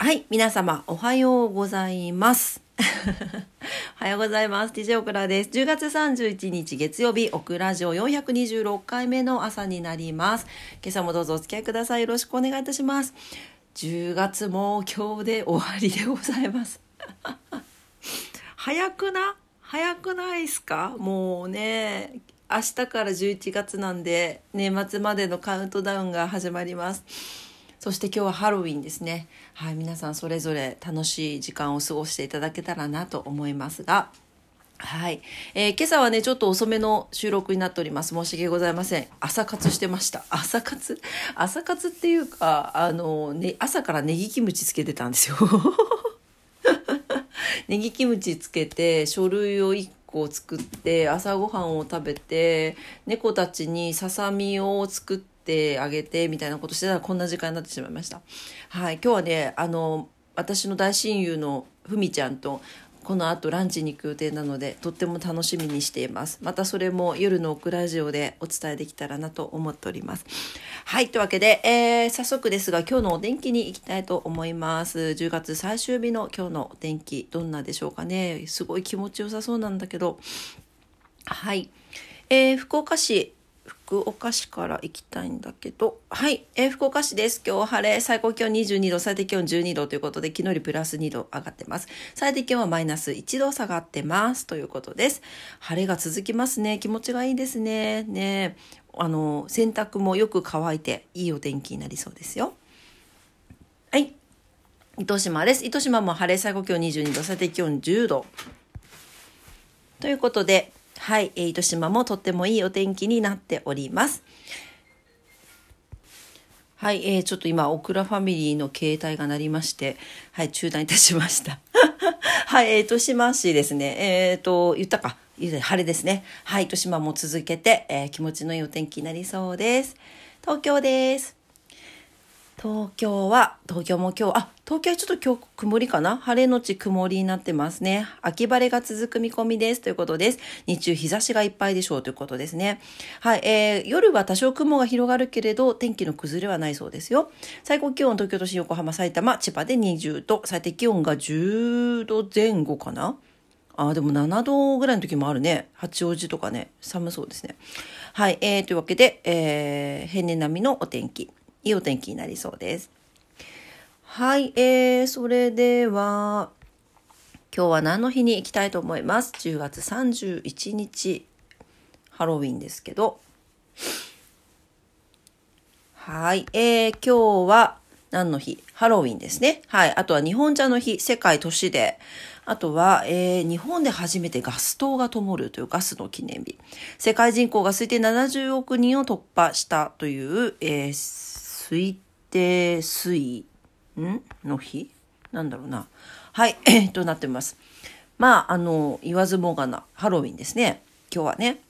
はい、皆様おはようございます。おはようございます。DJ オクラです。10月31日月曜日、オクラジオ426回目の朝になります。今朝もどうぞお付き合いください。よろしくお願いいたします。10月も今日で終わりでございます。早くな？早くないっすか？もうね、明日から11月なんで、年末までのカウントダウンが始まります。そして今日はハロウィンですね。はい、皆さんそれぞれ楽しい時間を過ごしていただけたらなと思いますが、はい、えー今朝はね、ちょっと遅めの収録になっております。申し訳ございません。朝活してました。朝活？朝活っていうか、あの、ね、朝からネギキムチつけてたんですよ。ネギキムチつけて書類を1個作って朝ごはんを食べて猫たちにささみを作っててあげてみたいなことしてたらこんな時間になってしまいました。はい、今日はねあの私の大親友のふみちゃんとこの後ランチに行く予定なのでとっても楽しみにしています。またそれも夜のオクラジオでお伝えできたらなと思っております。はい。というわけで、えー早速ですが今日のお天気に行きたいと思います。10月最終日の今日のお天気どんなでしょうかね。すごい気持ちよさそうなんだけど。はい、えー福岡市福岡市から行きたいんだけど、はい、えー福岡市です。今日は晴れ、最高気温22度、最低気温12度ということで、昨日よりプラス2度上がってます。最低気温はマイナス1度下がってます。ということです。晴れが続きますね。気持ちがいいですね。ねあの、洗濯もよく乾いて、いいお天気になりそうですよ。はい。糸島です。糸島も晴れ、最高気温22度、最低気温10度。ということで、はい、糸島もとってもいいお天気になっております。はい、えーちょっと今、オクラファミリーの携帯が鳴りまして、はい、中断いたしました。はい、えー、糸島市ですね。えっ、と、言ったか。言った晴れですね。はい、糸島も続けて、えー気持ちのいいお天気になりそうです。東京です。東京は、東京も今日、あ、東京はちょっと今日曇りかな？晴れのち曇りになってますね。秋晴れが続く見込みですということです。日中日差しがいっぱいでしょうということですね。はい、えー、夜は多少雲が広がるけれど、天気の崩れはないそうですよ。最高気温、東京都心、横浜、埼玉、千葉で20度、最低気温が10度前後かな？あでも7度ぐらいの時もあるね。八王子とかね、寒そうですね。はい、えー、というわけで、えー、平年並みのお天気。いいお天気になりそうです。はい、えー、それでは、今日は何の日に行きたいと思います？10月31日、ハロウィンですけど。はい、えー、今日は何の日？ハロウィンですね。はい、あとは日本茶の日、世界都市で。あとは、えー日本で初めてガス灯が灯るというガスの記念日。世界人口が推定70億人を突破したという、えー推定推ん？の日？なんだろうな。はい、となってます。まあ、あの、言わずもがな、ハロウィンですね。今日はね。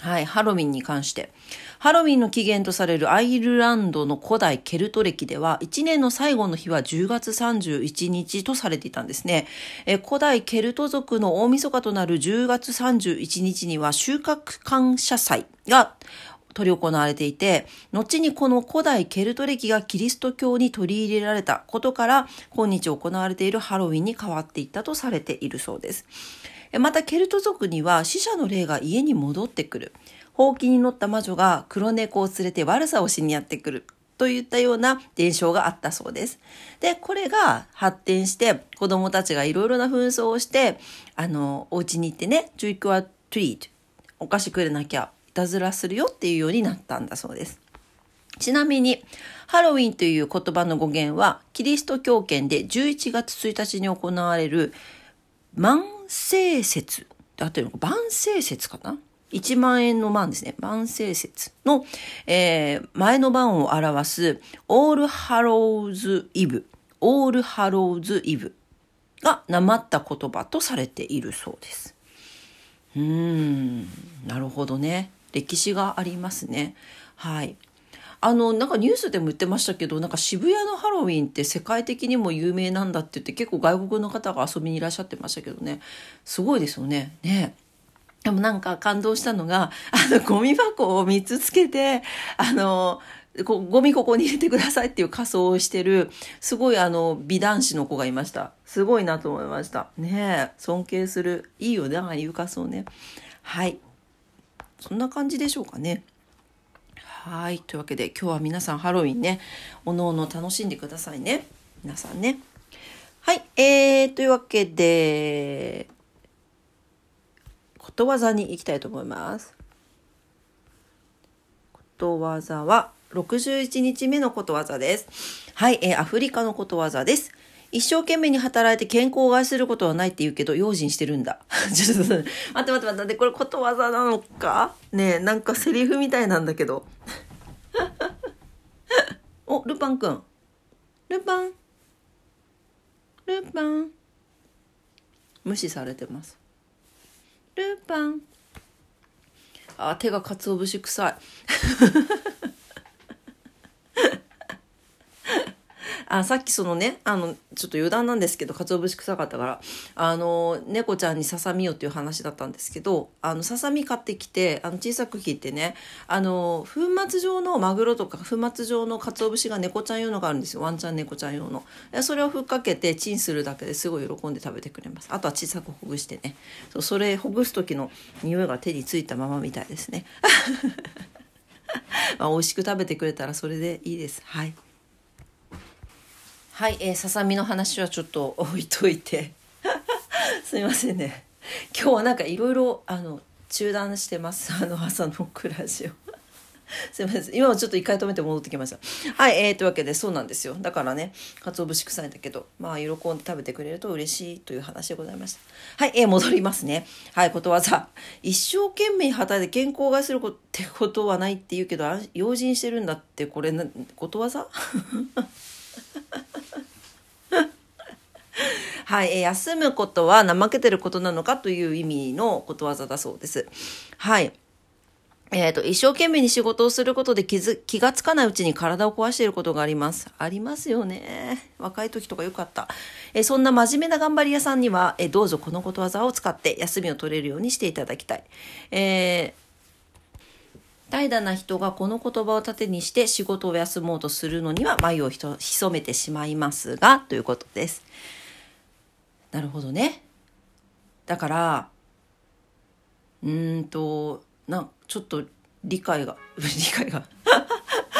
はい、ハロウィンに関して。ハロウィンの起源とされるアイルランドの古代ケルト歴では、1年の最後の日は10月31日とされていたんですね。え古代ケルト族の大晦日となる10月31日には収穫感謝祭が取り行われていて、後にこの古代ケルト歴がキリスト教に取り入れられたことから、今日行われているハロウィンに変わっていったとされているそうです。またケルト族には死者の霊が家に戻ってくる。ほうきに乗った魔女が黒猫を連れて悪さをしにやってくる。といったような伝承があったそうです。で、これが発展して子供たちがいろいろな紛争をして、あの、お家に行ってね、トゥイクはトゥイート、お菓子くれなきゃいたずらするよっていうようになったんだそうです。ちなみに、ハロウィンという言葉の語源は、キリスト教圏で11月1日に行われる万世節。あってるのか万世節かな？1万円の万ですね。万世節の、えー前の晩を表すオールハローズイブ。オールハローズイブがなまった言葉とされているそうです。うーん、なるほどね。歴史がありますね。はい。あの、なんかニュースでも言ってましたけど、なんか渋谷のハロウィンって世界的にも有名なんだって言って結構外国の方が遊びにいらっしゃってましたけどね。すごいですよね。ね。でもなんか感動したのが、あの、ゴミ箱を3つつけて、あの、こゴミここに入れてくださいっていう仮装をしてる、すごいあの、美男子の子がいました。すごいなと思いました。ね、尊敬する。いいよね、ああいう仮装ね。はい。そんな感じでしょうかね。はい。というわけで、今日は皆さんハロウィンね、おのおの楽しんでくださいね。皆さんね。はい。えー、というわけで、ことわざに行きたいと思います。ことわざは、61日目のことわざです。はい、えー、アフリカのことわざです。一生懸命に働いて健康を害することはないって言うけど、用心してるんだ。ちょっと待って待って待って、これことわざなのか？ねえ、なんかセリフみたいなんだけど。お、ルパンくん。ルパン。ルパン。無視されてます。ルパン。あ、手が鰹節臭い。あさっきそのねあのちょっと余談なんですけど鰹節臭かったからあの猫ちゃんにささみよっていう話だったんですけどあのささみ買ってきてあの小さく切ってねあの粉末状のマグロとか粉末状の鰹節が猫ちゃん用のがあるんですよ。ワンちゃん猫ちゃん用の。それをふっかけてチンするだけですごい喜んで食べてくれます。あとは小さくほぐしてね。そうそれほぐす時の匂いが手についたままみたいですね。まあ、美味しく食べてくれたらそれでいいです。はい。はい、えー、ささみの話はちょっと置いといて。すみませんね。今日はなんかいろいろあの中断してます。あの朝の暮らしをすいません。今はちょっと一回止めて戻ってきました。はいえー、というわけでそうなんですよ。だからね鰹節臭いんだけどまあ喜んで食べてくれると嬉しいという話でございました。はい、えー、戻りますね。はいことわざ。一生懸命働いて健康を害することってことはないって言うけど用心してるんだってこれなことわざ？はい、え休むことは怠けてることなのかという意味のことわざだそうです。はい。えっ、ー、と、一生懸命に仕事をすることで気づ気がつかないうちに体を壊していることがあります。ありますよね。若い時とかよかった。えー、そんな真面目な頑張り屋さんには、えー、どうぞこのことわざを使って休みを取れるようにしていただきたい。え、怠惰な人がこの言葉を盾にして仕事を休もうとするのには眉を潜めてしまいますが、ということです。なるほどね。だから、うーんと、な、ちょっと理解が、理解が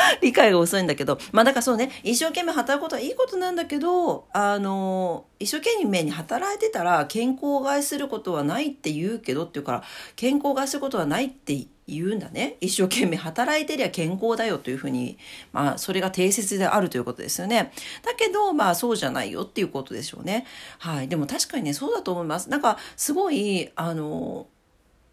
理解が遅いんだけど、まあだからそうね、一生懸命働くことはいいことなんだけど、あの、一生懸命に働いてたら健康を害することはないって言うけどって言うから、健康を害することはないって言うんだね。一生懸命働いてりゃ健康だよというふうに、まあそれが定説であるということですよね。だけど、まあそうじゃないよっていうことでしょうね。はい。でも確かにね、そうだと思います。なんかすごい、あの、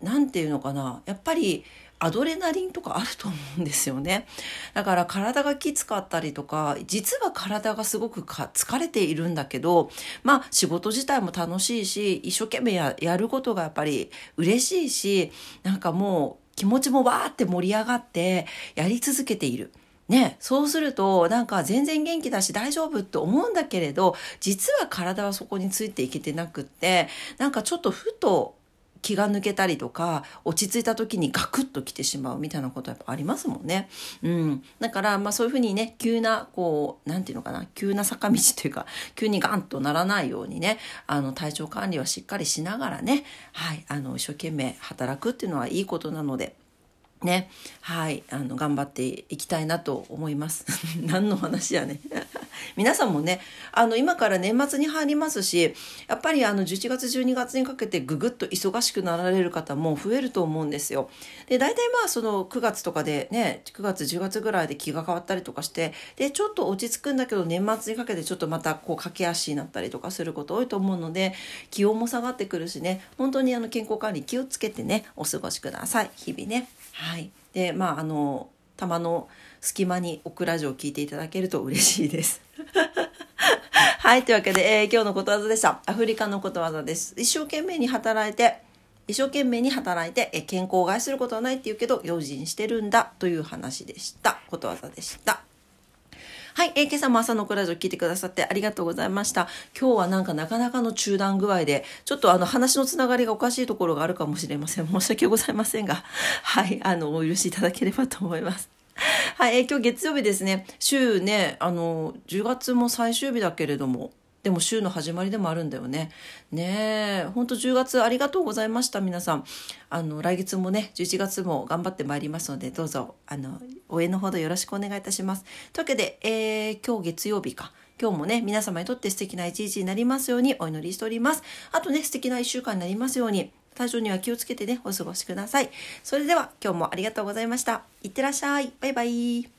なんていうのかな。やっぱり、アドレナリンとかあると思うんですよね。だから体がきつかったりとか、実は体がすごく疲れているんだけど、まあ仕事自体も楽しいし、一生懸命ややることがやっぱり嬉しいし、なんかもう気持ちもわーって盛り上がってやり続けている。ね、そうするとなんか全然元気だし大丈夫って思うんだけれど実は体はそこについていけてなくってなんかちょっとふと気が抜けたりとか落ち着いた時にガクッと来てしまうみたいなことやっぱありますもんね。うん、だからまあそういうふうにね急なこう何て言うのかな急な坂道というか急にガンとならないようにねあの体調管理はしっかりしながらね、はい、あの一生懸命働くっていうのはいいことなので。ね、はい、あの頑張っていきたいなと思います。何の話やね。皆さんもね、あの今から年末に入りますし、やっぱりあの11月12月にかけてぐぐっと忙しくなられる方も増えると思うんですよ。で、大体まあその9月とかでね、9月10月ぐらいで気が変わったりとかして、で、ちょっと落ち着くんだけど年末にかけてちょっとまたこう駆け足になったりとかすること多いと思うので、気温も下がってくるしね、本当にあの健康管理気をつけてね、お過ごしください。日々ね。はい。で、まあ、あの、玉の隙間にオクラジオを聞いていただけると嬉しいです。はい。というわけで、えー、今日のことわざでした。アフリカのことわざです。一生懸命に働いて、一生懸命に働いて、え健康を害することはないって言うけど、用心してるんだという話でした。ことわざでした。はい、えー、今朝も朝のクラジオ聞いてくださってありがとうございました。今日はなんかなかなかの中断具合で、ちょっとあの話のつながりがおかしいところがあるかもしれません。申し訳ございませんが、はい、あの、お許しいただければと思います。はい、え、今日月曜日ですね。週ね、あの、10月も最終日だけれども、でも週の始まりでもあるんだよね。ねえ、ほんと10月ありがとうございました、皆さん。あの、来月もね、11月も頑張ってまいりますので、どうぞ、あの、応援のほどよろしくお願いいたします。というわけで、えー、今日月曜日か。今日もね、皆様にとって素敵な一日になりますようにお祈りしております。あとね、素敵な一週間になりますように、体調には気をつけてね、お過ごしください。それでは、今日もありがとうございました。いってらっしゃい。バイバイ。